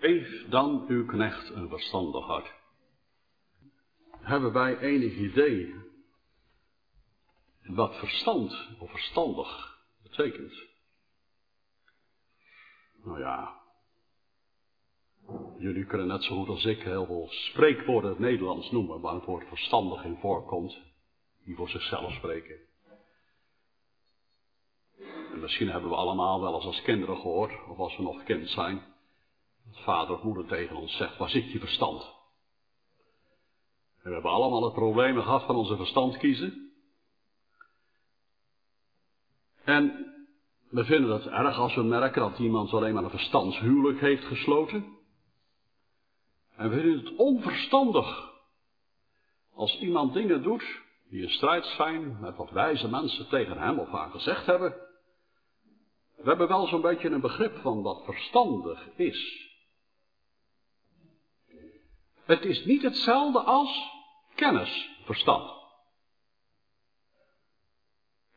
Geef dan uw knecht een verstandig hart. Hebben wij enig idee wat verstand of verstandig betekent? Nou ja, jullie kunnen net zo goed als ik heel veel spreekwoorden het Nederlands noemen waar het woord verstandig in voorkomt, die voor zichzelf spreken. En misschien hebben we allemaal wel eens als kinderen gehoord, of als we nog kind zijn, dat vader of moeder tegen ons zegt, waar zit je verstand? We hebben allemaal het probleem gehad van onze verstand kiezen. En we vinden het erg als we merken dat iemand alleen maar een verstandshuwelijk heeft gesloten. En we vinden het onverstandig als iemand dingen doet die in strijd zijn met wat wijze mensen tegen hem of haar gezegd hebben. We hebben wel zo'n beetje een begrip van wat verstandig is. Het is niet hetzelfde als kennis, verstand.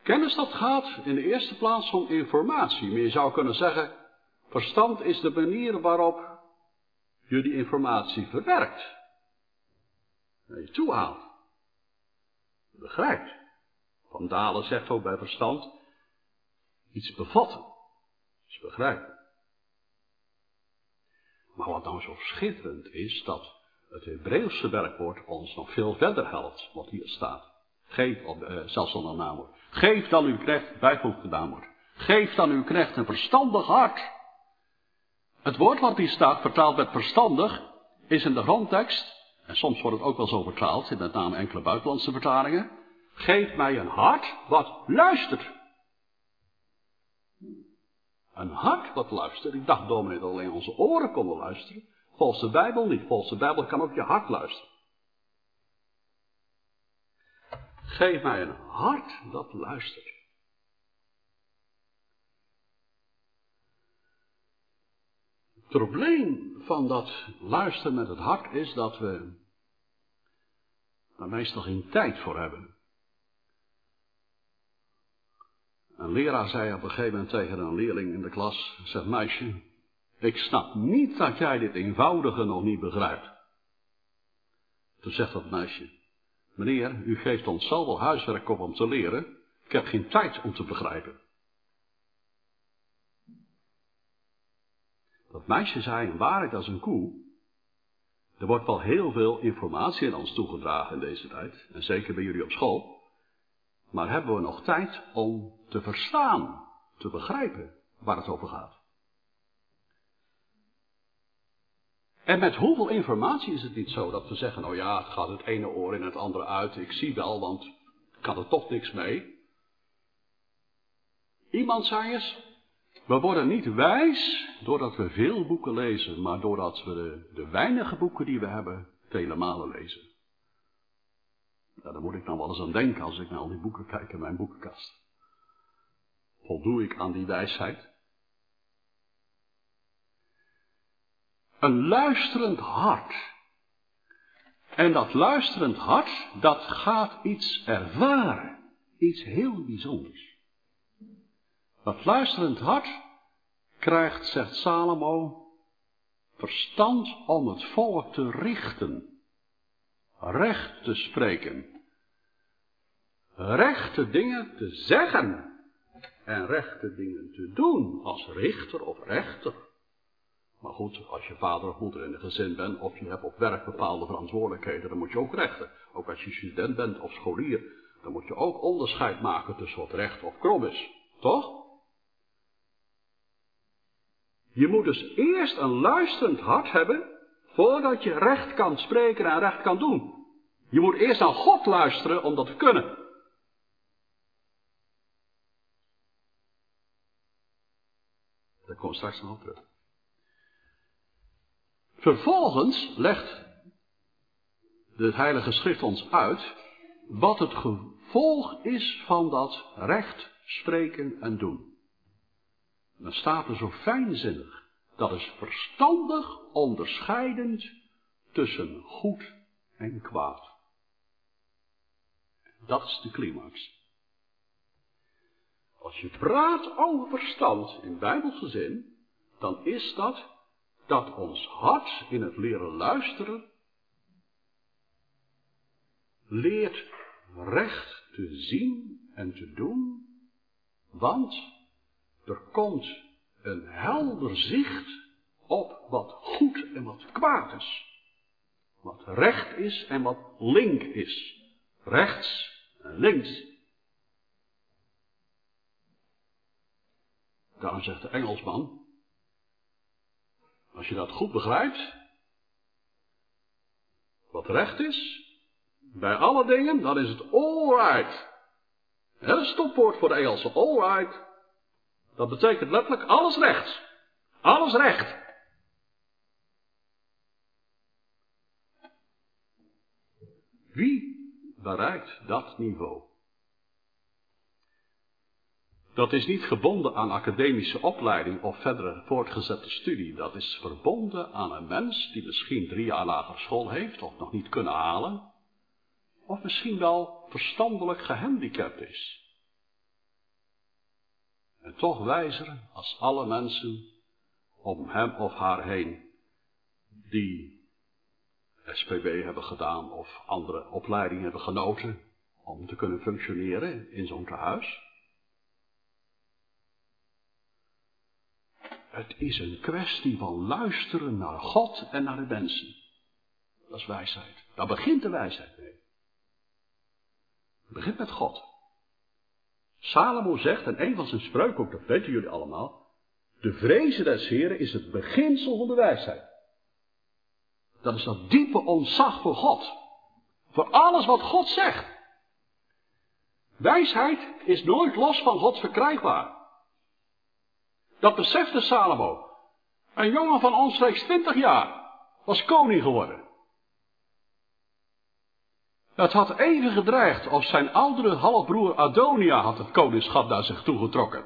Kennis dat gaat in de eerste plaats om informatie. Maar je zou kunnen zeggen, verstand is de manier waarop je die informatie verwerkt. Naar je toe haalt. Begrijpt. Van Dalen zegt ook bij verstand, iets bevatten. Iets begrijpen. Maar wat nou zo schitterend is, dat het Hebreeuwse werkwoord ons nog veel verder helpt, wat hier staat. Geef, of, uh, zelfs zonder naamwoord. Geef dan uw knecht, gedaan wordt. Geef dan uw knecht een verstandig hart. Het woord wat hier staat, vertaald met verstandig, is in de grondtekst, en soms wordt het ook wel zo vertaald, in met name enkele buitenlandse vertalingen, geef mij een hart wat luistert. Een hart wat luistert. Ik dacht dominee dat alleen onze oren konden luisteren. De Bijbel niet. De Bijbel kan ook je hart luisteren. Geef mij een hart dat luistert. Het probleem van dat luisteren met het hart is dat we daar meestal geen tijd voor hebben. Een leraar zei op een gegeven moment tegen een leerling in de klas, zegt meisje, ik snap niet dat jij dit eenvoudige nog niet begrijpt. Toen zegt dat meisje, meneer, u geeft ons zoveel huiswerk op om te leren, ik heb geen tijd om te begrijpen. Dat meisje zei een waarheid als een koe. Er wordt wel heel veel informatie aan ons toegedragen in deze tijd, en zeker bij jullie op school. Maar hebben we nog tijd om te verstaan, te begrijpen waar het over gaat? En met hoeveel informatie is het niet zo dat we zeggen, oh ja, het gaat het ene oor in het andere uit, ik zie wel, want ik kan er toch niks mee. Iemand zei eens, we worden niet wijs doordat we veel boeken lezen, maar doordat we de, de weinige boeken die we hebben, vele malen lezen. Ja, daar moet ik dan wel eens aan denken als ik naar al die boeken kijk in mijn boekenkast. Voldoe ik aan die wijsheid? Een luisterend hart. En dat luisterend hart, dat gaat iets ervaren. Iets heel bijzonders. Dat luisterend hart krijgt, zegt Salomo, verstand om het volk te richten. Recht te spreken. Rechte dingen te zeggen. En rechte dingen te doen als richter of rechter. Maar goed, als je vader of moeder in een gezin bent, of je hebt op werk bepaalde verantwoordelijkheden, dan moet je ook rechten. Ook als je student bent of scholier, dan moet je ook onderscheid maken tussen wat recht of krom is. Toch? Je moet dus eerst een luisterend hart hebben, voordat je recht kan spreken en recht kan doen. Je moet eerst aan God luisteren om dat te kunnen. Daar komt straks nog terug. Vervolgens legt de Heilige Schrift ons uit wat het gevolg is van dat recht spreken en doen. Dan staat er zo fijnzinnig, dat is verstandig onderscheidend tussen goed en kwaad. Dat is de climax. Als je praat over verstand in bijbelse zin, dan is dat dat ons hart in het leren luisteren leert recht te zien en te doen, want er komt een helder zicht op wat goed en wat kwaad is. Wat recht is en wat link is. Rechts en links. Daarom zegt de Engelsman, als je dat goed begrijpt, wat recht is, bij alle dingen, dan is het alright. Een stopwoord voor de Engelse, alright. Dat betekent letterlijk alles recht. Alles recht. Wie bereikt dat niveau? Dat is niet gebonden aan academische opleiding of verdere voortgezette studie. Dat is verbonden aan een mens die misschien drie jaar lager school heeft of nog niet kunnen halen. Of misschien wel verstandelijk gehandicapt is. En toch wijzer als alle mensen om hem of haar heen die SPB hebben gedaan of andere opleidingen hebben genoten om te kunnen functioneren in zo'n tehuis. Het is een kwestie van luisteren naar God en naar de mensen. Dat is wijsheid. Daar begint de wijsheid mee. Het begint met God. Salomo zegt, en een van zijn spreuken ook, dat weten jullie allemaal, de vrezen des Heren is het beginsel van de wijsheid. Dat is dat diepe ontzag voor God. Voor alles wat God zegt. Wijsheid is nooit los van God verkrijgbaar. Dat besefte Salomo. Een jongen van omstreeks 20 jaar was koning geworden. Het had even gedreigd of zijn oudere halfbroer Adonia had het koningschap naar zich toegetrokken.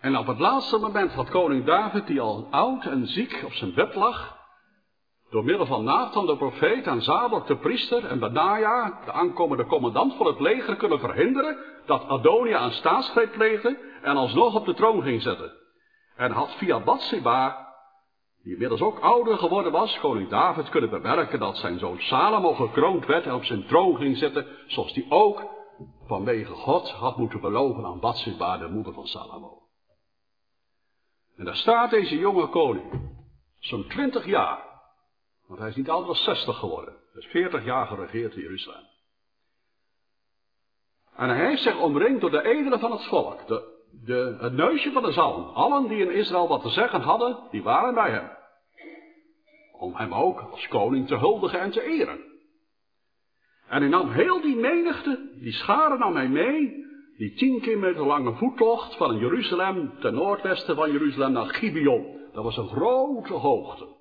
En op het laatste moment had koning David, die al oud en ziek op zijn bed lag, door middel van Nathan de profeet en Zadok de priester en Benaja, de aankomende commandant van het leger, kunnen verhinderen dat Adonia een staatsgreep pleegde en alsnog op de troon ging zetten. En had via Bathsheba, die inmiddels ook ouder geworden was, koning David kunnen bemerken dat zijn zoon Salomo gekroond werd en op zijn troon ging zitten, zoals die ook vanwege God had moeten beloven aan Bathsheba, de moeder van Salomo. En daar staat deze jonge koning, zo'n twintig jaar, want hij is niet ouder dan 60 geworden. Is 40 jaar geregeerd in Jeruzalem. En hij heeft zich omringd door de edelen van het volk. De, de, het neusje van de zalm. Allen die in Israël wat te zeggen hadden, die waren bij hem. Om hem ook als koning te huldigen en te eren. En hij nam heel die menigte, die scharen nam hij mee, die tien kilometer lange voettocht van Jeruzalem ten noordwesten van Jeruzalem naar Gibeon. Dat was een grote hoogte.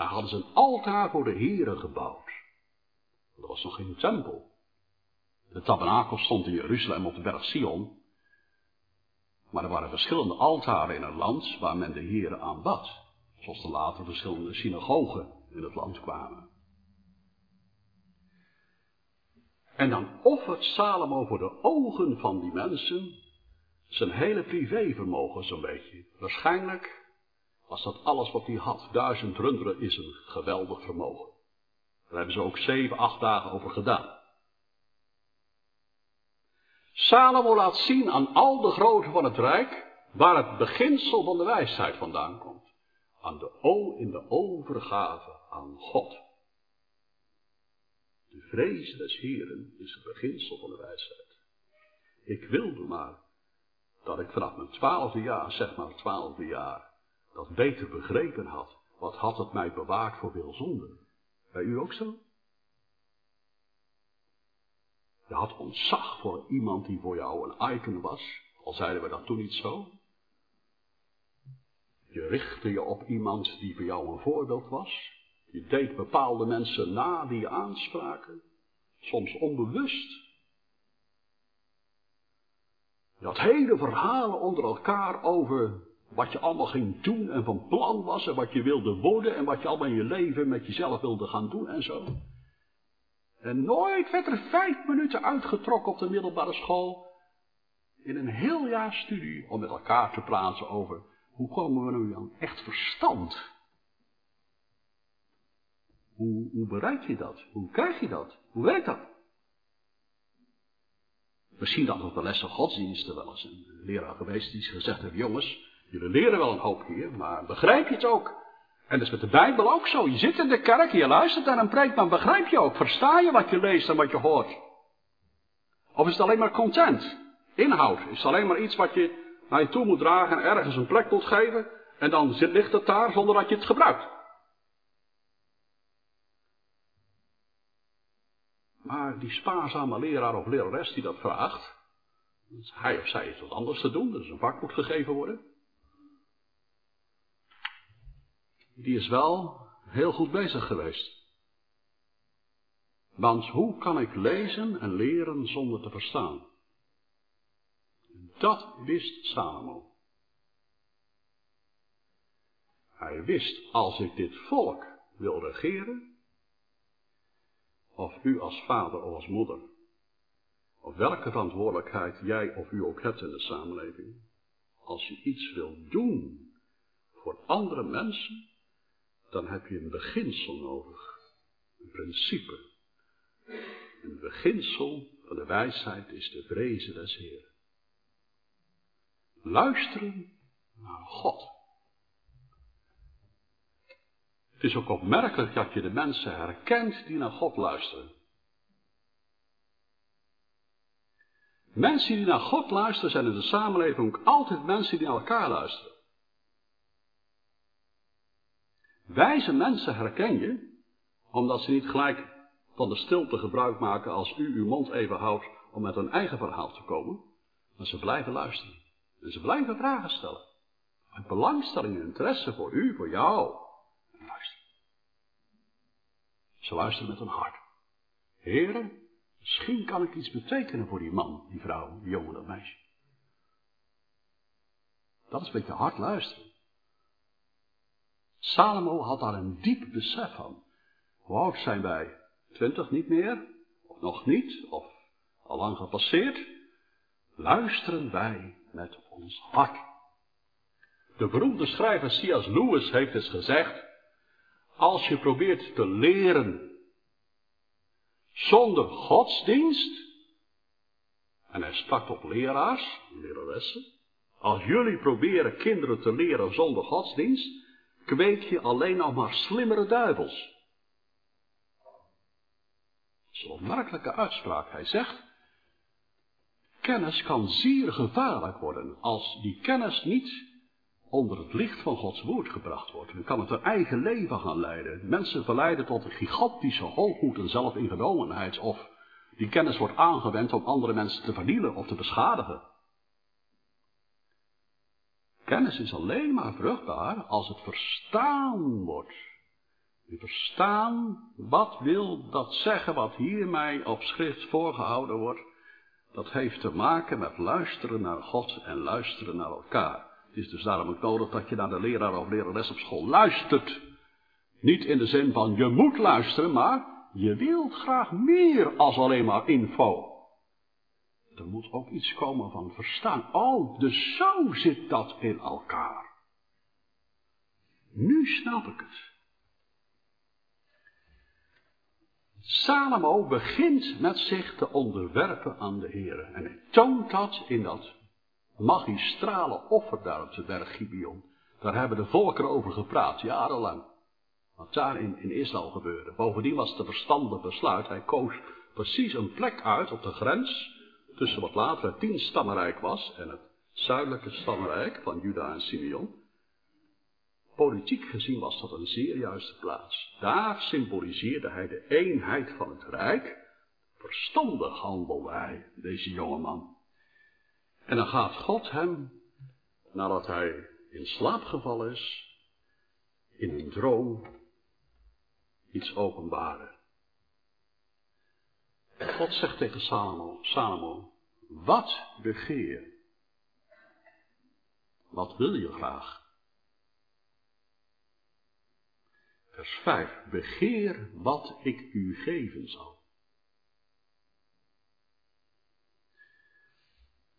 Daar hadden ze een altaar voor de Here gebouwd. Er was nog geen tempel. De tabernakel stond in Jeruzalem op de berg Sion. Maar er waren verschillende altaren in het land waar men de Here aanbad. Zoals er later verschillende synagogen in het land kwamen. En dan offert Salomo voor de ogen van die mensen zijn hele privévermogen zo'n beetje. Waarschijnlijk was dat alles wat hij had. Duizend runderen is een geweldig vermogen. Daar hebben ze ook zeven, acht dagen over gedaan. Salomo laat zien aan al de groten van het rijk waar het beginsel van de wijsheid vandaan komt. Aan de o in de overgave aan God. De vrees des Heren is het beginsel van de wijsheid. Ik wilde maar dat ik vanaf mijn twaalfde jaar, zeg maar twaalfde jaar, dat beter begrepen had, wat had het mij bewaard voor veel zonde? Bij u ook zo? Je had ontzag voor iemand die voor jou een icon was, al zeiden we dat toen niet zo. Je richtte je op iemand die voor jou een voorbeeld was. Je deed bepaalde mensen na die aanspraken, soms onbewust. Je had hele verhalen onder elkaar over wat je allemaal ging doen en van plan was en wat je wilde worden en wat je allemaal in je leven met jezelf wilde gaan doen en zo. En nooit werd er vijf minuten uitgetrokken op de middelbare school in een heel jaar studie om met elkaar te praten over hoe komen we nu aan echt verstand Hoe, bereik je dat? Hoe krijg je dat? Hoe werkt dat? Misschien dat op de lessen godsdiensten wel eens een leraar geweest die gezegd heeft, jongens, jullie leren wel een hoop hier, maar begrijp je het ook? En dat is met de Bijbel ook zo. Je zit in de kerk, je luistert naar een preek, maar begrijp je ook? Versta je wat je leest en wat je hoort? Of is het alleen maar content? Inhoud? Is het alleen maar iets wat je naar je toe moet dragen en ergens een plek moet geven en dan zit, ligt het daar zonder dat je het gebruikt? Maar die spaarzame leraar of lerares die dat vraagt, hij of zij iets wat anders te doen, dus een vak moet gegeven worden. Die is wel heel goed bezig geweest. Want hoe kan ik lezen en leren zonder te verstaan? Dat wist Salomo. Hij wist, als ik dit volk wil regeren, of u als vader of als moeder, of welke verantwoordelijkheid jij of u ook hebt in de samenleving, als je iets wil doen voor andere mensen, dan heb je een beginsel nodig, een principe. Een beginsel van de wijsheid is de vrezen des Heer. Luisteren naar God. Het is ook opmerkelijk dat je de mensen herkent die naar God luisteren. Mensen die naar God luisteren zijn in de samenleving ook altijd mensen die naar elkaar luisteren. Wijze mensen herken je, omdat ze niet gelijk van de stilte gebruik maken als u uw mond even houdt om met hun eigen verhaal te komen, maar ze blijven luisteren. En ze blijven vragen stellen. Uit belangstelling en interesse voor u, voor jou. En luisteren. Ze luisteren met hun hart. Heren, misschien kan ik iets betekenen voor die man, die vrouw, die jongen, dat meisje. Dat is een beetje hard luisteren. Salomo had daar een diep besef van. Hoe oud zijn wij? Twintig niet meer? Of nog niet? Of al lang gepasseerd? Luisteren wij met ons hart. De beroemde schrijver C.S. Lewis heeft eens gezegd, als je probeert te leren zonder godsdienst, en hij sprak tot leraars, leraressen, als jullie proberen kinderen te leren zonder godsdienst, kweek je alleen nog maar slimmere duivels. Dat is een opmerkelijke uitspraak. Hij zegt, kennis kan zeer gevaarlijk worden als die kennis niet onder het licht van Gods woord gebracht wordt. Dan kan het een eigen leven gaan leiden. Mensen verleiden tot een gigantische hoogmoed en zelfingenomenheid. Of die kennis wordt aangewend om andere mensen te vernielen of te beschadigen. Kennis is alleen maar vruchtbaar als het verstaan wordt. U verstaan, wat wil dat zeggen wat hier mij op schrift voorgehouden wordt? Dat heeft te maken met luisteren naar God en luisteren naar elkaar. Het is dus daarom ook nodig dat je naar de leraar of lerares op school luistert. Niet in de zin van je moet luisteren, maar je wilt graag meer als alleen maar info. Er moet ook iets komen van verstaan. Oh, dus zo zit dat in elkaar. Nu snap ik het. Salomo begint met zich te onderwerpen aan de Heer. En hij toont dat in dat magistrale offer daar op de berg Gibeon. Daar hebben de volkeren over gepraat, jarenlang. Wat daar in, in Israël gebeurde. Bovendien was het een verstandig besluit. Hij koos precies een plek uit op de grens tussen wat later het tien stammenrijk was en het zuidelijke stammenrijk van Juda en Simeon. Politiek gezien was dat een zeer juiste plaats. Daar symboliseerde hij de eenheid van het rijk. Verstandig handelde hij, deze jonge man. En dan gaat God hem, nadat hij in slaap gevallen is, in een droom iets openbaren. En God zegt tegen Salomo, Salomo, wat begeer? Wat wil je graag? Vers 5. Begeer wat ik u geven zal.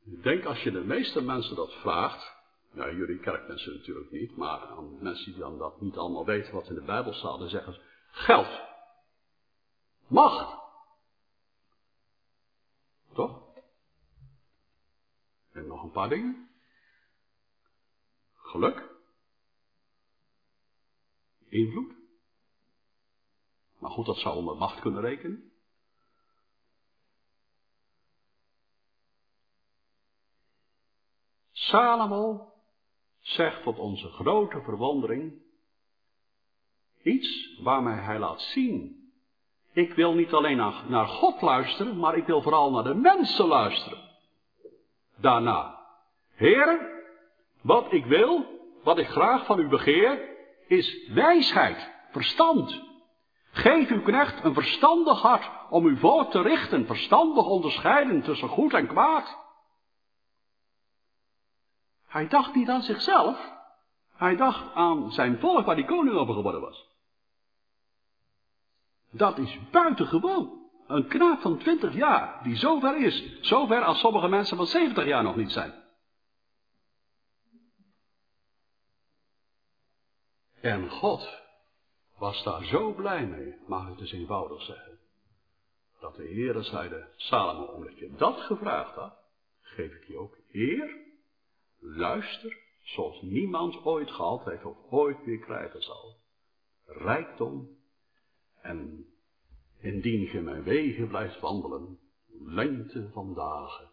Ik denk als je de meeste mensen dat vraagt, ja, jullie kerkmensen natuurlijk niet, maar aan mensen die dan dat niet allemaal weten wat in de Bijbel staat, dan zeggen ze, geld. Macht. Toch? Nog een paar dingen. Geluk. Invloed. Maar goed, dat zou onder macht kunnen rekenen. Salomo zegt tot onze grote verwondering iets waarmee hij laat zien. Ik wil niet alleen naar, God luisteren, maar ik wil vooral naar de mensen luisteren. Daarna, Heer, wat ik wil, wat ik graag van u begeer, is wijsheid, verstand. Geef uw knecht een verstandig hart om u voor te richten, verstandig onderscheiden tussen goed en kwaad. Hij dacht niet aan zichzelf, hij dacht aan zijn volk waar die koning over geworden was. Dat is buitengewoon. Een knaap van 20 jaar, die zover is, zover als sommige mensen van 70 jaar nog niet zijn. En God was daar zo blij mee, mag ik dus eenvoudig zeggen, dat de Heere zeide, Salomo, omdat je dat gevraagd had, geef ik je ook eer, luister, zoals niemand ooit gehad heeft of ooit weer krijgen zal. Rijkdom en indien ge mijn wegen blijft wandelen, lengte van dagen.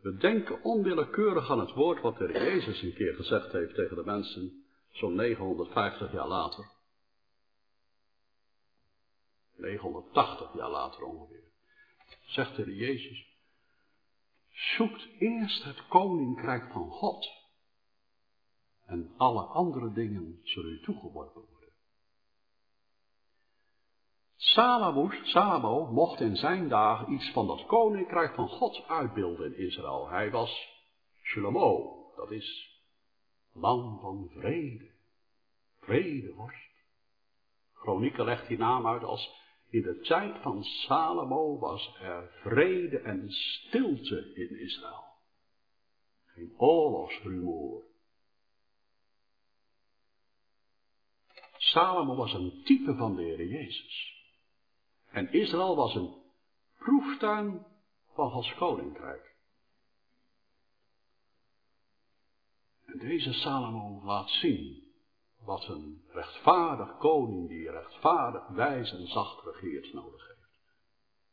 We denken onwillekeurig aan het woord wat de Jezus een keer gezegd heeft tegen de mensen, zo'n 950 jaar later. 980 jaar later ongeveer. Zegt de Jezus, zoekt eerst het koninkrijk van God. En alle andere dingen zullen u toegeworpen worden. Salomo, mocht in zijn dagen iets van dat koninkrijk van God uitbeelden in Israël. Hij was Shlomo, dat is man van vrede, vredeworst. Chronieken legt die naam uit als in de tijd van Salomo was er vrede en stilte in Israël. Geen oorlogsrumoer. Salomo was een type van de Heer Jezus. En Israël was een proeftuin van Gods koninkrijk. En deze Salomo laat zien wat een rechtvaardig koning die rechtvaardig, wijs en zacht regeert nodig heeft.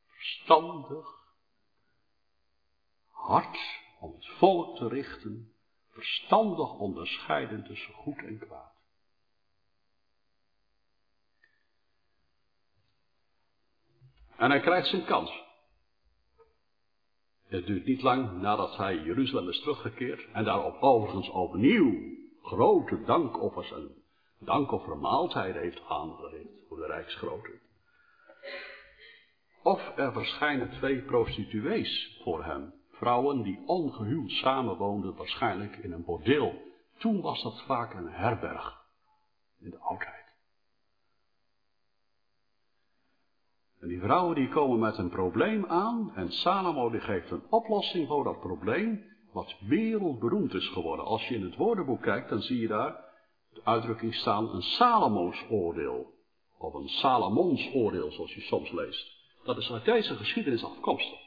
Verstandig, hard om het volk te richten, verstandig onderscheiden tussen goed en kwaad. En hij krijgt zijn kans. Het duurt niet lang nadat hij Jeruzalem is teruggekeerd en daarop overigens opnieuw grote dankoffers en dankoffermaaltijden heeft aangericht voor de rijksgrote. Of er verschijnen twee prostituees voor hem, vrouwen die ongehuwd samenwoonden, waarschijnlijk in een bordeel. Toen was dat vaak een herberg in de oudheid. En die vrouwen die komen met een probleem aan en Salomo die geeft een oplossing voor dat probleem, wat wereldberoemd is geworden. Als je in het woordenboek kijkt, dan zie je daar de uitdrukking staan een Salomo's oordeel. Of een Salomons oordeel, zoals je soms leest. Dat is uit deze geschiedenis afkomstig.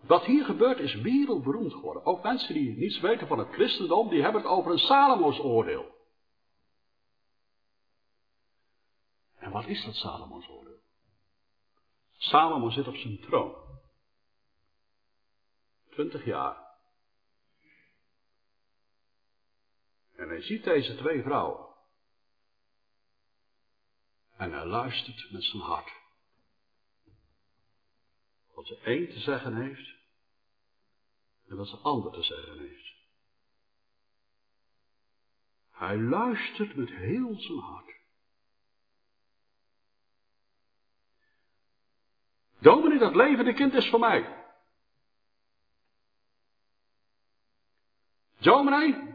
Wat hier gebeurt is wereldberoemd geworden. Ook mensen die niets weten van het christendom, die hebben het over een Salomo's oordeel. En wat is dat Salomo's oordeel? Salomo zit op zijn troon. Twintig jaar. En hij ziet deze twee vrouwen. En hij luistert met zijn hart. Wat de een te zeggen heeft en wat de ander te zeggen heeft. Hij luistert met heel zijn hart. Dominee, dat levende kind is voor mij. Dominee,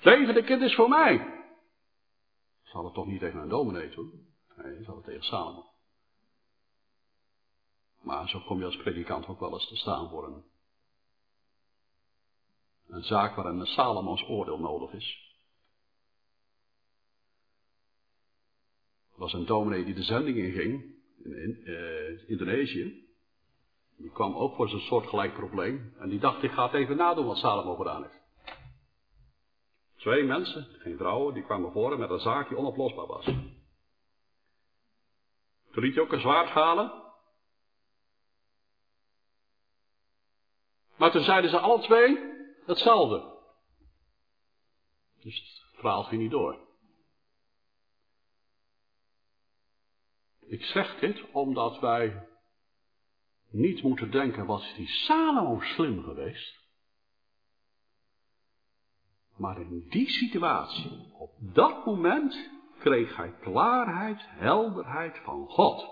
levende kind is voor mij. Zal het toch niet tegen een dominee doen? Nee, zal het tegen Salomo. Maar zo kom je als predikant ook wel eens te staan voor een, een zaak waarin een Salomo's oordeel nodig is. was een dominee die de zending inging in, uh, Indonesië. Die kwam ook voor zo'n soortgelijk probleem. En die dacht, ik ga het even nadoen wat Salomo gedaan heeft. Twee mensen, geen vrouwen, die kwamen voor met een zaak die onoplosbaar was. Toen liet hij ook een zwaard halen. Maar toen zeiden ze alle twee hetzelfde. Dus het verhaal ging niet door. Ik zeg dit omdat wij niet moeten denken, was die Salomo slim geweest? Maar in die situatie, op dat moment, kreeg hij klaarheid, helderheid van God.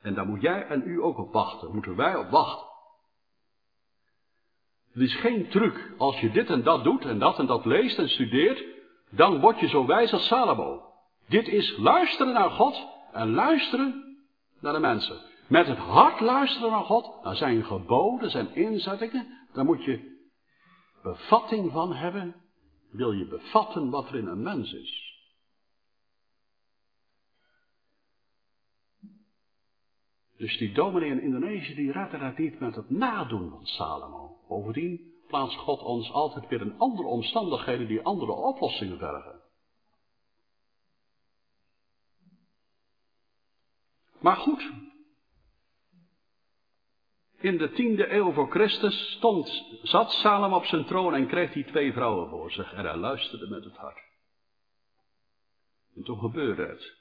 En daar moet jij en u ook op wachten, moeten wij op wachten. Het is geen truc. Als je dit en dat doet en dat en dat leest en studeert, dan word je zo wijs als Salomo. Dit is luisteren naar God en luisteren naar de mensen. Met het hart luisteren naar God, naar zijn geboden, zijn inzettingen, daar moet je bevatting van hebben. Wil je bevatten wat er in een mens is? Dus die dominee in Indonesië, die redde dat niet met het nadoen van Salomo. Bovendien plaatst God ons altijd weer in andere omstandigheden die andere oplossingen vergen. Maar goed, in de tiende eeuw voor Christus stond, zat Salem op zijn troon en kreeg hij twee vrouwen voor zich en hij luisterde met het hart. En toen gebeurde het.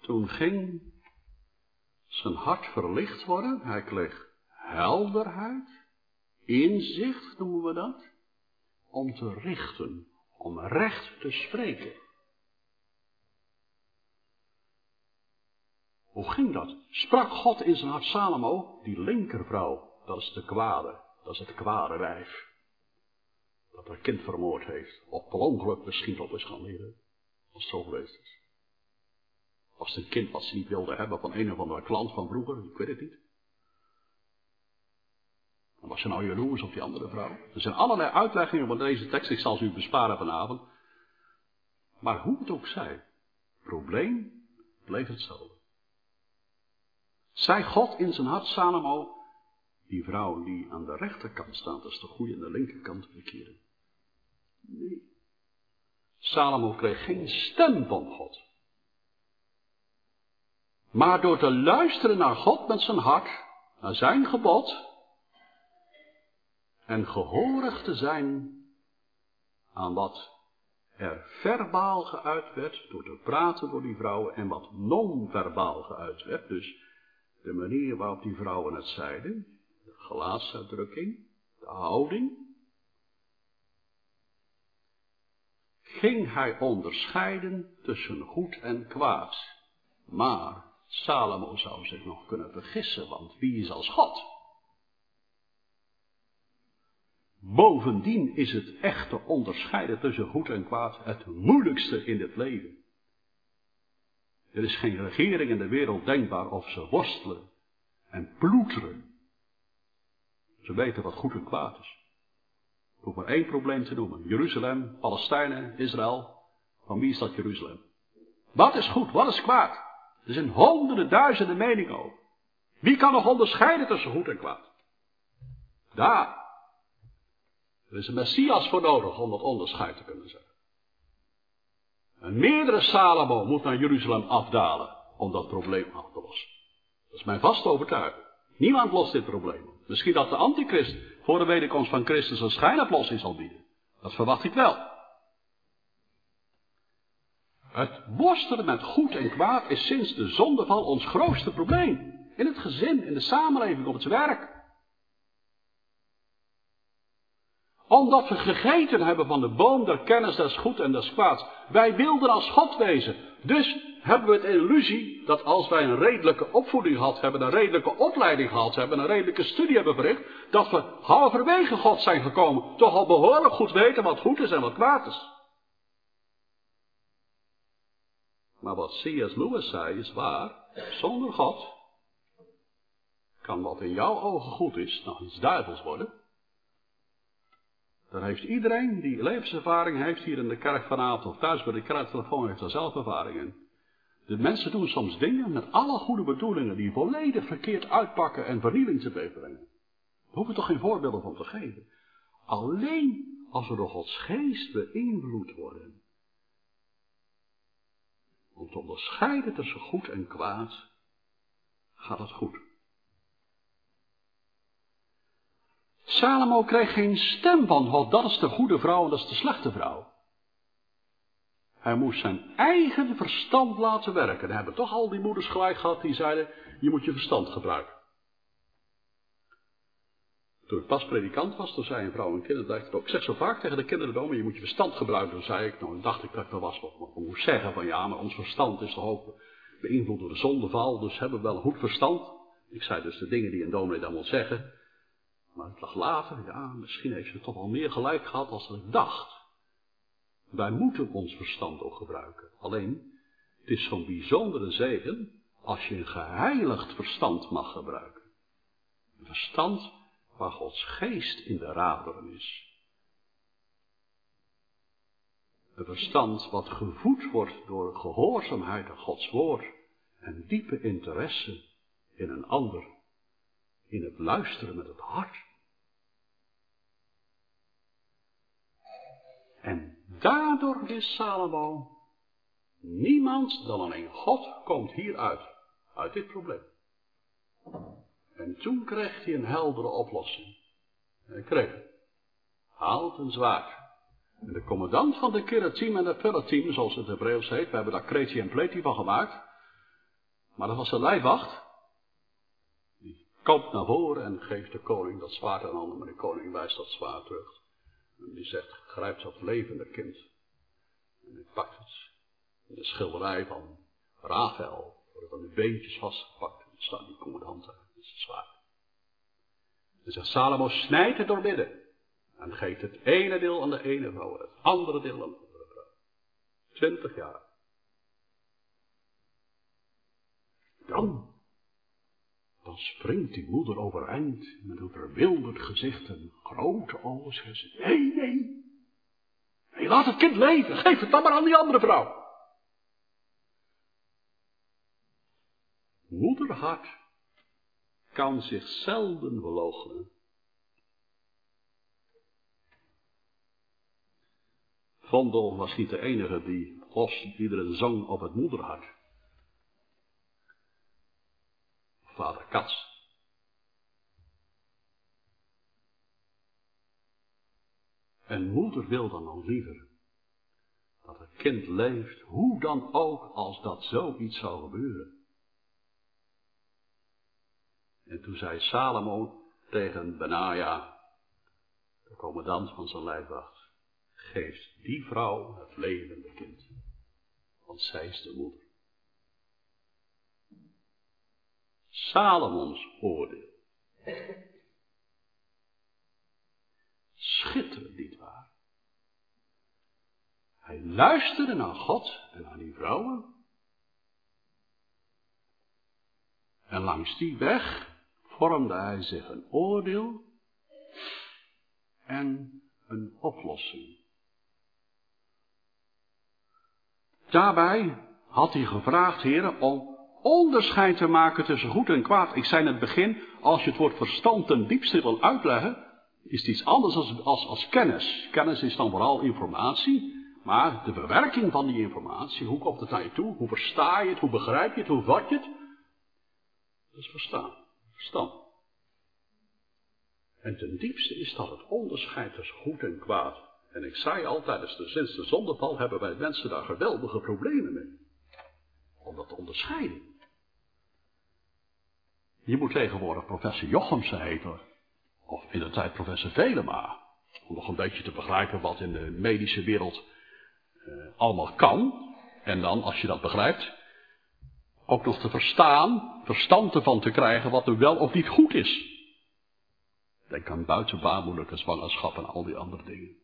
Toen ging zijn hart verlicht worden, hij kreeg helderheid, inzicht noemen we dat, om te richten, om recht te spreken. Hoe ging dat? Sprak God in zijn hart Salomo, die linkervrouw, dat is de kwade, dat is het kwade wijf. Dat haar kind vermoord heeft, of per ongeluk misschien op is gaan leren, als het zo geweest is. Was het een kind wat ze niet wilde hebben van een of andere klant van vroeger, ik weet het niet. Dan was je nou jaloers op die andere vrouw. Er zijn allerlei uitleggingen van deze tekst, ik zal ze u besparen vanavond. Maar hoe het ook zij, het probleem bleef hetzelfde. Zij God in zijn hart, Salomo, die vrouw die aan de rechterkant staat, dat is de goede aan de linkerkant verkeren. Nee. Salomo kreeg geen stem van God. Maar door te luisteren naar God met zijn hart, naar zijn gebod, en gehoorig te zijn aan wat er verbaal geuit werd, door te praten door die vrouwen, en wat non-verbaal geuit werd, dus de manier waarop die vrouwen het zeiden, de gelaatsuitdrukking, de houding, ging hij onderscheiden tussen goed en kwaad. Maar Salomo zou zich nog kunnen vergissen, want wie is als God? Bovendien is het echte onderscheiden tussen goed en kwaad het moeilijkste in het leven. Er is geen regering in de wereld denkbaar of ze worstelen en ploeteren. Ze weten wat goed en kwaad is. Ik hoef maar één probleem te noemen. Jeruzalem, Palestijnen, Israël. Van wie is dat Jeruzalem? Wat is goed, wat is kwaad? Er zijn honderden, duizenden meningen over. Wie kan nog onderscheiden tussen goed en kwaad? Daar. Er is een Messias voor nodig om dat onderscheid te kunnen zeggen. Een meerdere Salomo moet naar Jeruzalem afdalen om dat probleem af te lossen. Dat is mijn vaste overtuiging. Niemand lost dit probleem. Misschien dat de antichrist voor de wederkomst van Christus een schijnoplossing zal bieden. Dat verwacht ik wel. Het worstelen met goed en kwaad is sinds de zondeval ons grootste probleem. In het gezin, in de samenleving, op het werk. Omdat we gegeten hebben van de boom der kennis des goed en des kwaads. Wij wilden als God wezen. Dus hebben we het illusie dat als wij een redelijke opvoeding gehad hebben, een redelijke opleiding gehad hebben, een redelijke studie hebben verricht, dat we halverwege God zijn gekomen. Toch al behoorlijk goed weten wat goed is en wat kwaad is. Maar wat C.S. Lewis zei is waar. Zonder God kan wat in jouw ogen goed is nog iets duivels worden. Dan heeft iedereen die levenservaring heeft hier in de kerk vanavond of thuis bij de kerktelefoon heeft daar zelf ervaring in. De mensen doen soms dingen met alle goede bedoelingen die volledig verkeerd uitpakken en vernieling te brengen. We hoeven toch geen voorbeelden van te geven. Alleen als we door Gods geest beïnvloed worden. Om te onderscheiden tussen goed en kwaad gaat het goed. Salomo kreeg geen stem van God, dat is de goede vrouw en dat is de slechte vrouw. Hij moest zijn eigen verstand laten werken. We hebben toch al die moeders gelijk gehad die zeiden, je moet je verstand gebruiken. Toen ik pas predikant was, toen zei een vrouw en kinderen, ik zeg zo vaak tegen de kinderen, maar je moet je verstand gebruiken. Toen zei ik, nou dacht ik dat ik wel was, wat ik moest zeggen van ja, maar ons verstand is toch ook beïnvloed door de zondeval, dus hebben we wel een goed verstand. Ik zei dus de dingen die een dominee dan wil zeggen, maar het lag later, ja, misschien heeft ze toch wel meer gelijk gehad als ik dacht. Wij moeten ons verstand ook gebruiken. Alleen, het is zo'n bijzondere zegen als je een geheiligd verstand mag gebruiken. Een verstand waar Gods geest in de raderen is. Een verstand wat gevoed wordt door gehoorzaamheid aan Gods woord en diepe interesse in een ander, in het luisteren met het hart. En daardoor is Salomo, niemand dan alleen God komt hieruit, uit dit probleem. En toen kreeg hij een heldere oplossing. Hij kreeg, haalt een zwaard. En de commandant van de Kiratim en de Pelotim, zoals het Hebreeuws heet, we hebben daar Kreti en Pleti van gemaakt. Maar dat was de lijfwacht. Komt naar voren en geeft de koning dat zwaard aan handen, maar de koning wijst dat zwaard terug. En die zegt, grijp dat levende kind. En hij pakt het. In de schilderij van Rafael worden van de beentjes vastgepakt. En dan staan die commandanten, dat is zwaard. En zegt Salomo, snijd het door midden. En geeft het ene deel aan de ene vrouw, het andere deel aan de andere vrouw. Twintig jaar. Dan dan springt die moeder overeind met een verwilderd gezicht en grote ogen. Zegt ze, nee, nee. Nee, laat het kind leven. Geef het dan maar aan die andere vrouw. Moederhart kan zich zelden verloochenen. Vondel was niet de enige die los iedere zong op het moederhart. Vader Kats. En moeder wil dan nog liever dat het kind leeft, hoe dan ook als dat zoiets zou gebeuren. En toen zei Salomo tegen Benaja, de commandant van zijn lijfwacht, geef die vrouw het levende kind, want zij is de moeder. Salomons oordeel. Schitterend, niet waar? Hij luisterde naar God en naar die vrouwen. En langs die weg vormde hij zich een oordeel en een oplossing. Daarbij had hij gevraagd, heren, om onderscheid te maken tussen goed en kwaad. Ik zei in het begin, als je het woord verstand ten diepste wil uitleggen, is het iets anders als, als, als kennis. Kennis is dan vooral informatie, maar de bewerking van die informatie, hoe komt het naar je toe, hoe versta je het, hoe begrijp je het, hoe vat je het, dat is verstaan, verstand. En ten diepste is dat het onderscheid tussen goed en kwaad. En ik zei dus sinds de zondeval hebben wij mensen daar geweldige problemen mee. Om dat te onderscheiden. Je moet tegenwoordig professor Jochemsen heten. Of in de tijd professor Velema. Om nog een beetje te begrijpen wat in de medische wereld eh, allemaal kan. En dan, als je dat begrijpt, ook nog te verstaan, verstand ervan te krijgen wat er wel of niet goed is. Denk aan buitenbaarmoedelijke zwangerschap en al die andere dingen.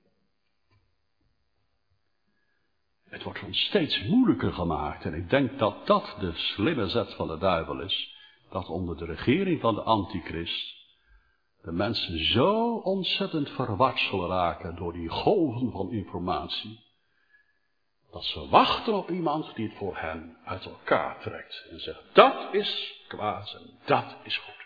Het wordt ons steeds moeilijker gemaakt en ik denk dat dat de slimme zet van de duivel is dat onder de regering van de antichrist de mensen zo ontzettend verward zullen raken door die golven van informatie, dat ze wachten op iemand die het voor hen uit elkaar trekt en zegt, dat is kwaad en dat is goed.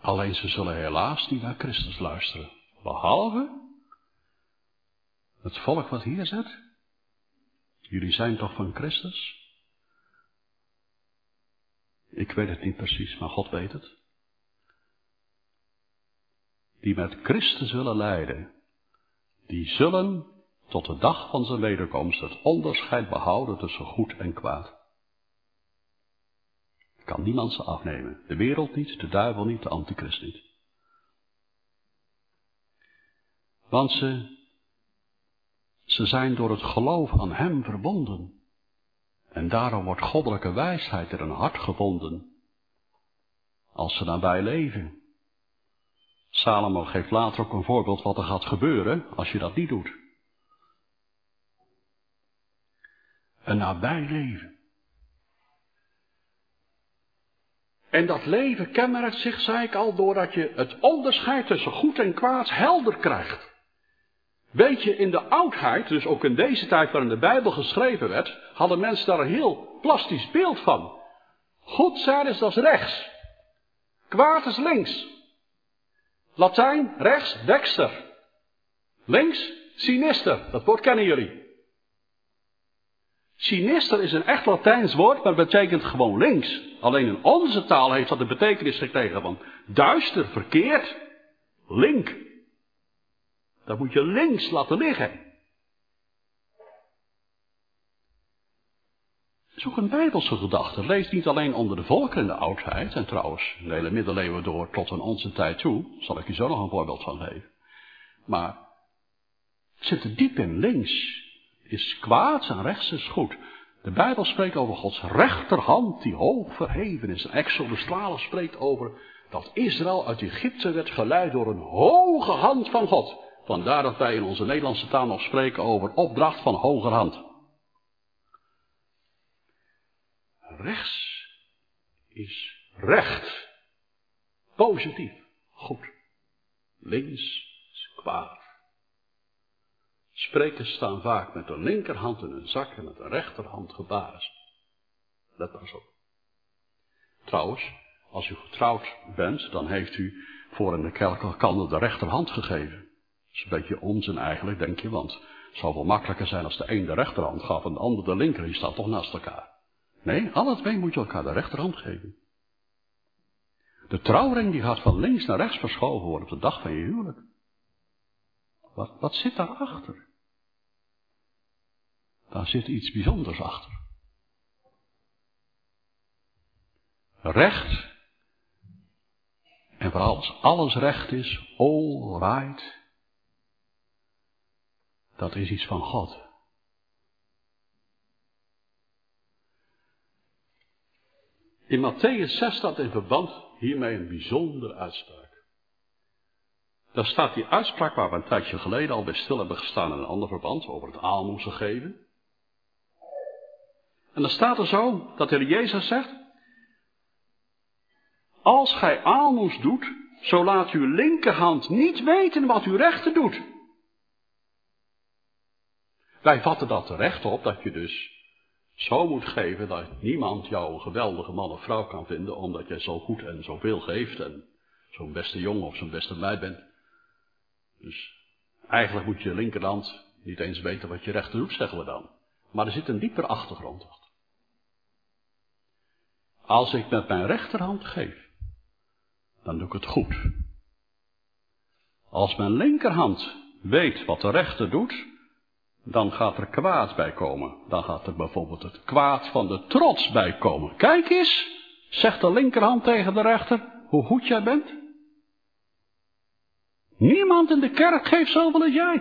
Alleen ze zullen helaas niet naar Christus luisteren, behalve het volk wat hier zit. Jullie zijn toch van Christus? Ik weet het niet precies, maar God weet het. Die met Christus willen lijden, die zullen tot de dag van zijn wederkomst het onderscheid behouden tussen goed en kwaad. Kan niemand ze afnemen. De wereld niet, de duivel niet, de antichrist niet. Want ze, ze zijn door het geloof aan hem verbonden. En daarom wordt goddelijke wijsheid in hun hart gevonden. Als ze daarbij leven. Salomo geeft later ook een voorbeeld wat er gaat gebeuren als je dat niet doet. Een nabij leven. En dat leven kenmerkt zich, zei ik al, doordat je het onderscheid tussen goed en kwaad helder krijgt. Weet je, in de oudheid, dus ook in deze tijd waarin de Bijbel geschreven werd, hadden mensen daar een heel plastisch beeld van. Goed zijn is dat rechts. Kwaad is links. Latijn, rechts, dexter. Links, sinister. Dat woord kennen jullie. Sinister is een echt Latijns woord, maar betekent gewoon links. Alleen in onze taal heeft dat de betekenis gekregen van duister, verkeerd, link. Dat moet je links laten liggen. Ook een bijbelse gedachte. Lees niet alleen onder de volken in de oudheid, en trouwens de hele middeleeuwen door tot aan onze tijd toe, zal ik je zo nog een voorbeeld van geven. Maar zit er diep in links is kwaad en rechts is goed. De Bijbel spreekt over Gods rechterhand die hoog verheven is. En Exodus 12 spreekt over dat Israël uit Egypte werd geleid door een hoge hand van God. Vandaar dat wij in onze Nederlandse taal nog spreken over opdracht van hogerhand. Rechts is recht. Positief. Goed. Links is kwaad. Sprekers staan vaak met de linkerhand in hun zak en met de rechterhand gebazen. Let maar eens op. Trouwens, als u getrouwd bent, dan heeft u voor in de de rechterhand gegeven. Is een beetje onzin eigenlijk, denk je, want het zou wel makkelijker zijn als de een de rechterhand gaf en de ander de linker, die staat toch naast elkaar. Nee, alle twee moet je elkaar de rechterhand geven. De trouwring die gaat van links naar rechts verschoven worden op de dag van je huwelijk. Wat, wat zit daarachter? Daar zit iets bijzonders achter. Recht. En vooral als alles recht is, all right. Dat is iets van God. In Matthäus 6 staat in verband hiermee een bijzondere uitspraak. Daar staat die uitspraak waar we een tijdje geleden al bij stil hebben gestaan in een ander verband over het aalmoezen geven. En dan staat er zo dat de Heer Jezus zegt, als gij aalmoes doet, zo laat uw linkerhand niet weten wat uw rechter doet. Wij vatten dat terecht op dat je dus zo moet geven dat niemand jou een geweldige man of vrouw kan vinden omdat jij zo goed en zoveel geeft en zo'n beste jongen of zo'n beste meid bent. Dus eigenlijk moet je linkerhand niet eens weten wat je rechter doet, zeggen we dan. Maar er zit een dieper achtergrond achter. Als ik met mijn rechterhand geef, dan doe ik het goed. Als mijn linkerhand weet wat de rechter doet, dan gaat er kwaad bij komen. Dan gaat er bijvoorbeeld het kwaad van de trots bij komen. Kijk eens, zegt de linkerhand tegen de rechter, hoe goed jij bent. Niemand in de kerk geeft zoveel als jij.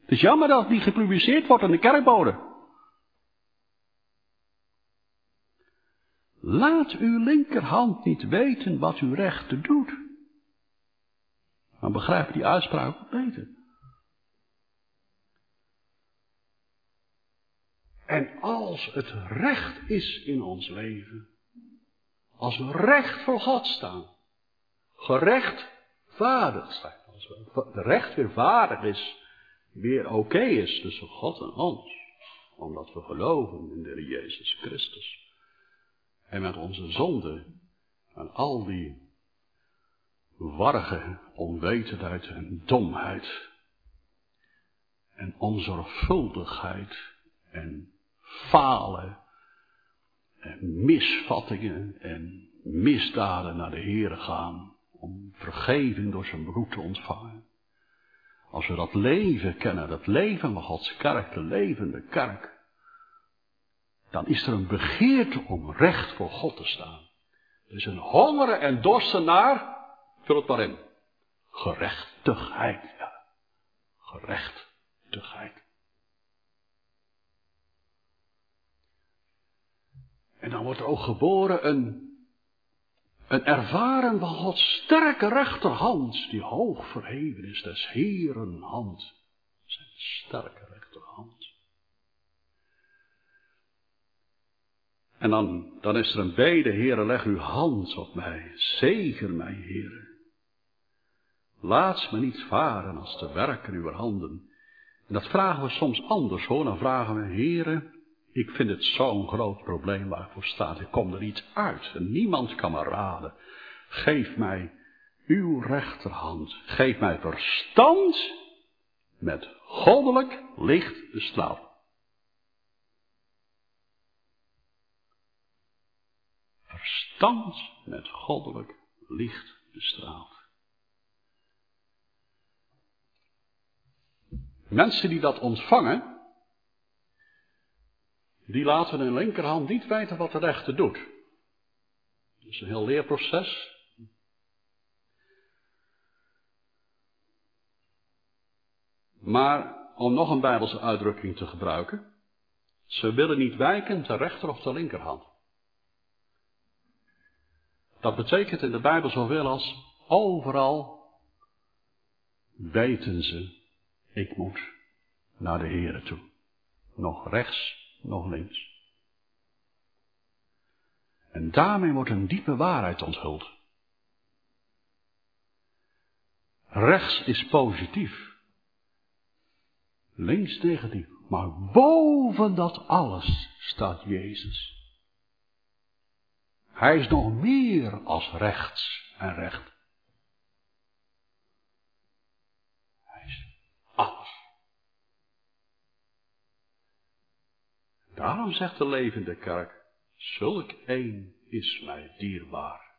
Het is jammer dat het niet gepubliceerd wordt in de kerkbode. Laat uw linkerhand niet weten wat uw rechter doet. Dan begrijp die uitspraak beter. En als het recht is in ons leven, Als we recht voor God staan. Gerechtvaardigd zijn. Als de recht weer vaardig is. Weer oké is tussen God en ons. Omdat we geloven in de Jezus Christus. En met onze zonden en al die warge onwetendheid en domheid en onzorgvuldigheid en falen en misvattingen en misdaden naar de Heere gaan om vergeving door zijn bloed te ontvangen. Als we dat leven kennen, dat leven van Gods kerk, de levende kerk, dan is er een begeerte om recht voor God te staan. Er is een hongeren en dorsten naar, vul het maar in, gerechtigheid. Ja. Gerechtigheid. En dan wordt er ook geboren een, een ervaren van Gods sterke rechterhand, die hoog verheven is, des Heeren hand. Zijn sterke rechterhand. En dan, dan is er een bede, Heere, leg uw hand op mij, zegen mij, Heere. Laat me niet varen als te werken uw handen. En dat vragen we soms anders hoor, dan vragen we, Heere, ik vind het zo'n groot probleem waar ik voor staat. Ik kom er niet uit niemand kan me raden. Geef mij uw rechterhand. Geef mij verstand met goddelijk licht bestraald. Verstand met goddelijk licht bestraald. Mensen die dat ontvangen, die laten hun linkerhand niet weten wat de rechter doet. Dat is een heel leerproces. Maar om nog een Bijbelse uitdrukking te gebruiken, ze willen niet wijken ter rechter of ter linkerhand. Dat betekent in de Bijbel zoveel als overal weten ze, ik moet naar de Here toe. Nog rechts nog links. En daarmee wordt een diepe waarheid onthuld. Rechts is positief. Links negatief. Maar boven dat alles staat Jezus. Hij is nog meer als rechts en recht. Daarom zegt de levende kerk, zulk één is mij dierbaar,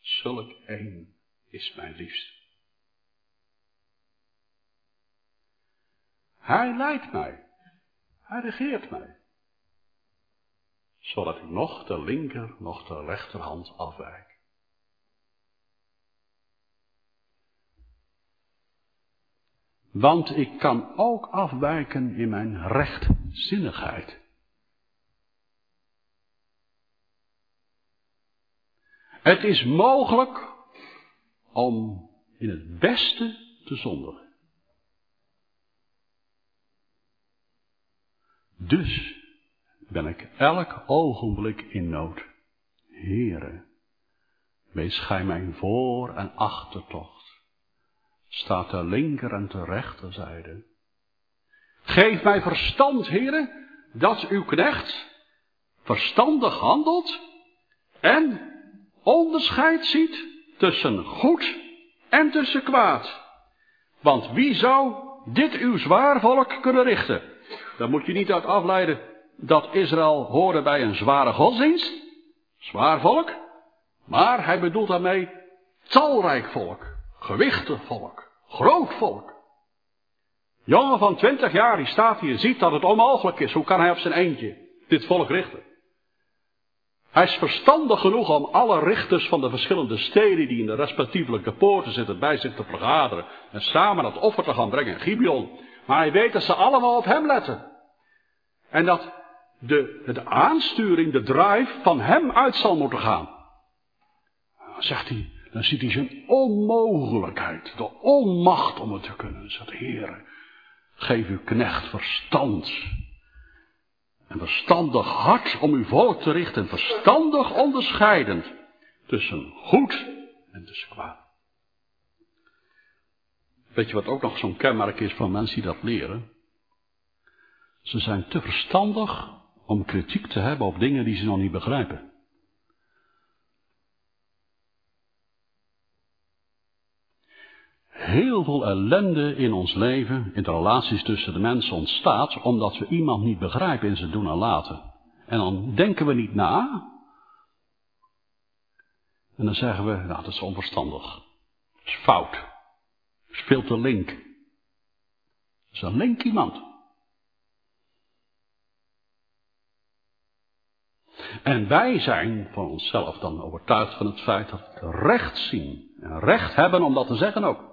zulk één is mijn liefst. Hij leidt mij, hij regeert mij, zodat ik nog de linker, nog de rechterhand afwijk. Want ik kan ook afwijken in mijn rechtzinnigheid. Het is mogelijk om in het beste te zondigen. Dus ben ik elk ogenblik in nood. Heere, wees gij mijn voor- en achtertocht. Staat de linker en de rechterzijde. Geef mij verstand, Heere, dat uw knecht verstandig handelt en onderscheid ziet tussen goed en tussen kwaad. Want wie zou dit uw zwaar volk kunnen richten? Dan moet je niet uit afleiden dat Israël hoorde bij een zware godsdienst, zwaar volk, maar hij bedoelt daarmee talrijk volk, gewichtig volk, groot volk. Jongen van twintig jaar die staat hier ziet dat het onmogelijk is. Hoe kan hij op zijn eentje dit volk richten? Hij is verstandig genoeg om alle richters van de verschillende steden die in de respectievelijke poorten zitten bij zich te vergaderen en samen dat offer te gaan brengen in Gibeon. Maar hij weet dat ze allemaal op hem letten. En dat de, de aansturing, de drive van hem uit zal moeten gaan. Zegt hij, dan ziet hij zijn onmogelijkheid, de onmacht om het te kunnen. Zegt, Heer, geef uw knecht verstand en verstandig hart om uw volk te richten, verstandig onderscheidend tussen goed en tussen kwaad. Weet je wat ook nog zo'n kenmerk is van mensen die dat leren? Ze zijn te verstandig om kritiek te hebben op dingen die ze nog niet begrijpen. Heel veel ellende in ons leven, in de relaties tussen de mensen ontstaat omdat we iemand niet begrijpen in zijn doen en laten. En dan denken we niet na. En dan zeggen we, nou dat is onverstandig. Dat is fout. Dat is veel te link. Dat is een link iemand. En wij zijn van onszelf dan overtuigd van het feit dat we recht zien. En recht hebben om dat te zeggen ook.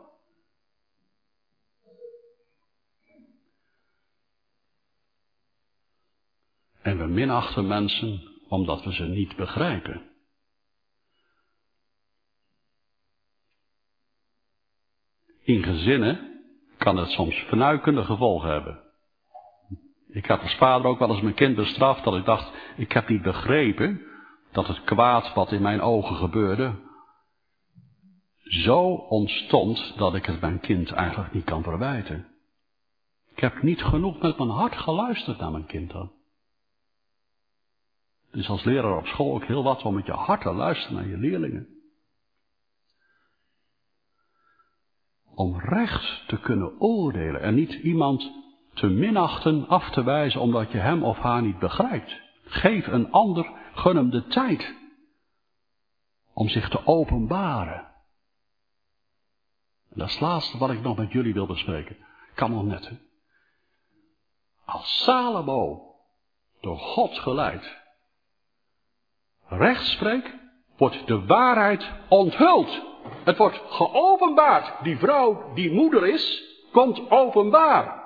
En we minachten mensen omdat we ze niet begrijpen. In gezinnen kan het soms vernuikende gevolgen hebben. Ik heb als vader ook wel eens mijn kind bestraft dat ik dacht, ik heb niet begrepen dat het kwaad wat in mijn ogen gebeurde, zo ontstond dat ik het mijn kind eigenlijk niet kan verwijten. Ik heb niet genoeg met mijn hart geluisterd naar mijn kind dan. Dus als leraar op school ook heel wat om met je hart te luisteren naar je leerlingen. Om recht te kunnen oordelen en niet iemand te minachten, af te wijzen omdat je hem of haar niet begrijpt. Geef een ander, gun hem de tijd om zich te openbaren. En dat is het laatste wat ik nog met jullie wil bespreken. Kan nog net. Als Salomo door God geleid recht spreekt, wordt de waarheid onthuld. Het wordt geopenbaard. Die vrouw die moeder is, komt openbaar.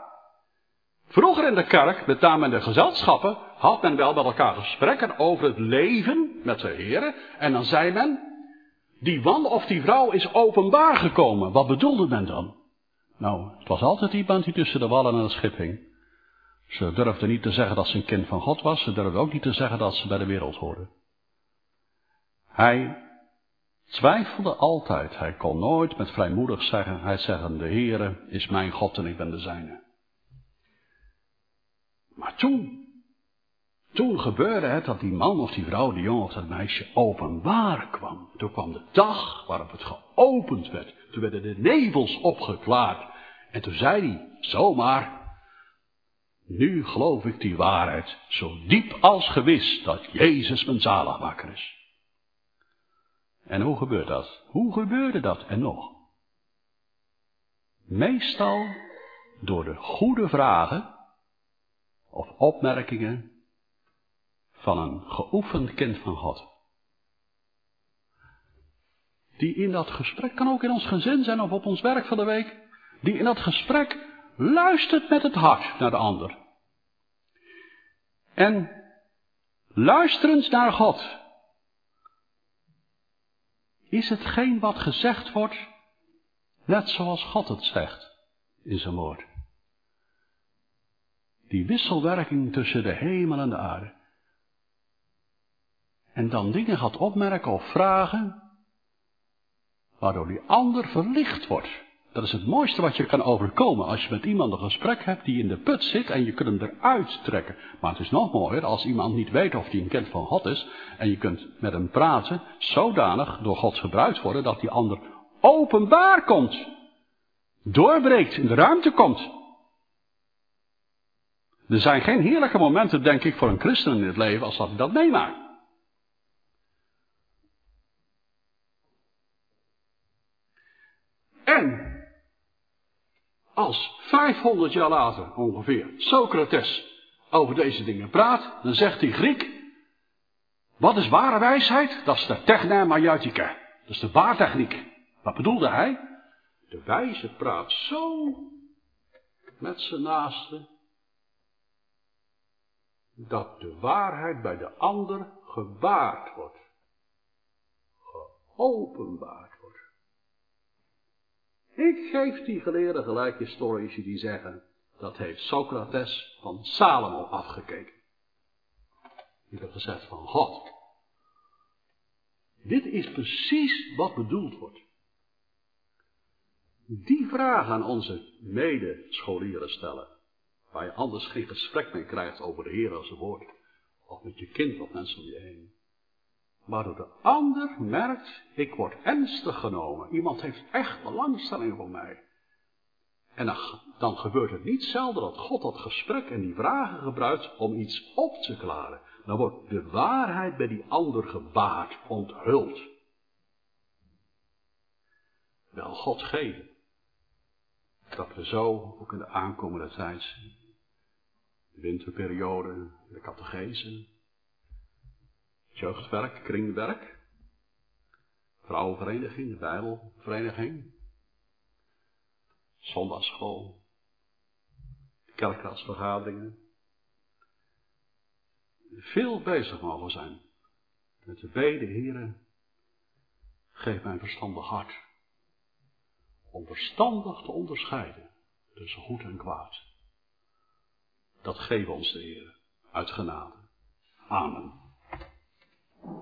Vroeger in de kerk, met name in de gezelschappen, had men wel met elkaar gesprekken over het leven met de Heer. En dan zei men, die man of die vrouw is openbaar gekomen. Wat bedoelde men dan? Nou, het was altijd iemand die tussen de wallen en het schip hing. Ze durfde niet te zeggen dat ze een kind van God was. Ze durfde ook niet te zeggen dat ze bij de wereld hoorde. Hij twijfelde altijd. Hij kon nooit met vrijmoedig zeggen, hij zeggen, de Heere is mijn God en ik ben de zijne. Maar toen, toen gebeurde het dat die man of die vrouw, die jongen of dat meisje openbaar kwam. Toen kwam de dag waarop het geopend werd. Toen werden de nevels opgeklaard. En toen zei hij, zomaar, nu geloof ik die waarheid zo diep als gewis dat Jezus mijn zaligmaker is. En hoe gebeurt dat? Hoe gebeurde dat en nog? Meestal door de goede vragen of opmerkingen van een geoefend kind van God. Die in dat gesprek, kan ook in ons gezin zijn of op ons werk van de week, die in dat gesprek luistert met het hart naar de ander. En luisterend naar God, is hetgeen wat gezegd wordt, net zoals God het zegt in zijn woord. Die wisselwerking tussen de hemel en de aarde. En dan dingen gaat opmerken of vragen, waardoor die ander verlicht wordt. Dat is het mooiste wat je kan overkomen als je met iemand een gesprek hebt die in de put zit en je kunt hem eruit trekken. Maar het is nog mooier als iemand niet weet of hij een kind van God is en je kunt met hem praten, zodanig door God gebruikt worden dat die ander openbaar komt. Doorbreekt, in de ruimte komt. Er zijn geen heerlijke momenten, denk ik, voor een christen in het leven als dat hij dat meemaakt. En als 500 jaar later ongeveer Socrates over deze dingen praat, dan zegt die Griek, wat is ware wijsheid? Dat is de techna maiotica. Dat is de waartechniek. Wat bedoelde hij? De wijze praat zo met zijn naaste, dat de waarheid bij de ander gewaard wordt. Geopenbaard. Ik geef die geleerden gelijk historici die zeggen, dat heeft Socrates van Salomo afgekeken. Die heeft gezegd van God. Dit is precies wat bedoeld wordt. Die vraag aan onze medescholieren stellen, waar je anders geen gesprek mee krijgt over de Heer als woord, of met je kind of mensen om je heen. Waardoor de ander merkt, ik word ernstig genomen. Iemand heeft echt belangstelling voor mij. En dan, gebeurt het niet zelden dat God dat gesprek en die vragen gebruikt om iets op te klaren. Dan wordt de waarheid bij die ander gebaard, onthuld. Wel God geven. Dat we zo ook in de aankomende tijd, de winterperiode, de catechese, jeugdwerk, kringwerk, vrouwenvereniging, bijbelvereniging, zondagschool, kerkraadsvergaderingen, veel bezig mogen zijn met de bede, heren, geef mij verstandig hart, om verstandig te onderscheiden tussen goed en kwaad. Dat geven ons de Heer uit genade. Amen.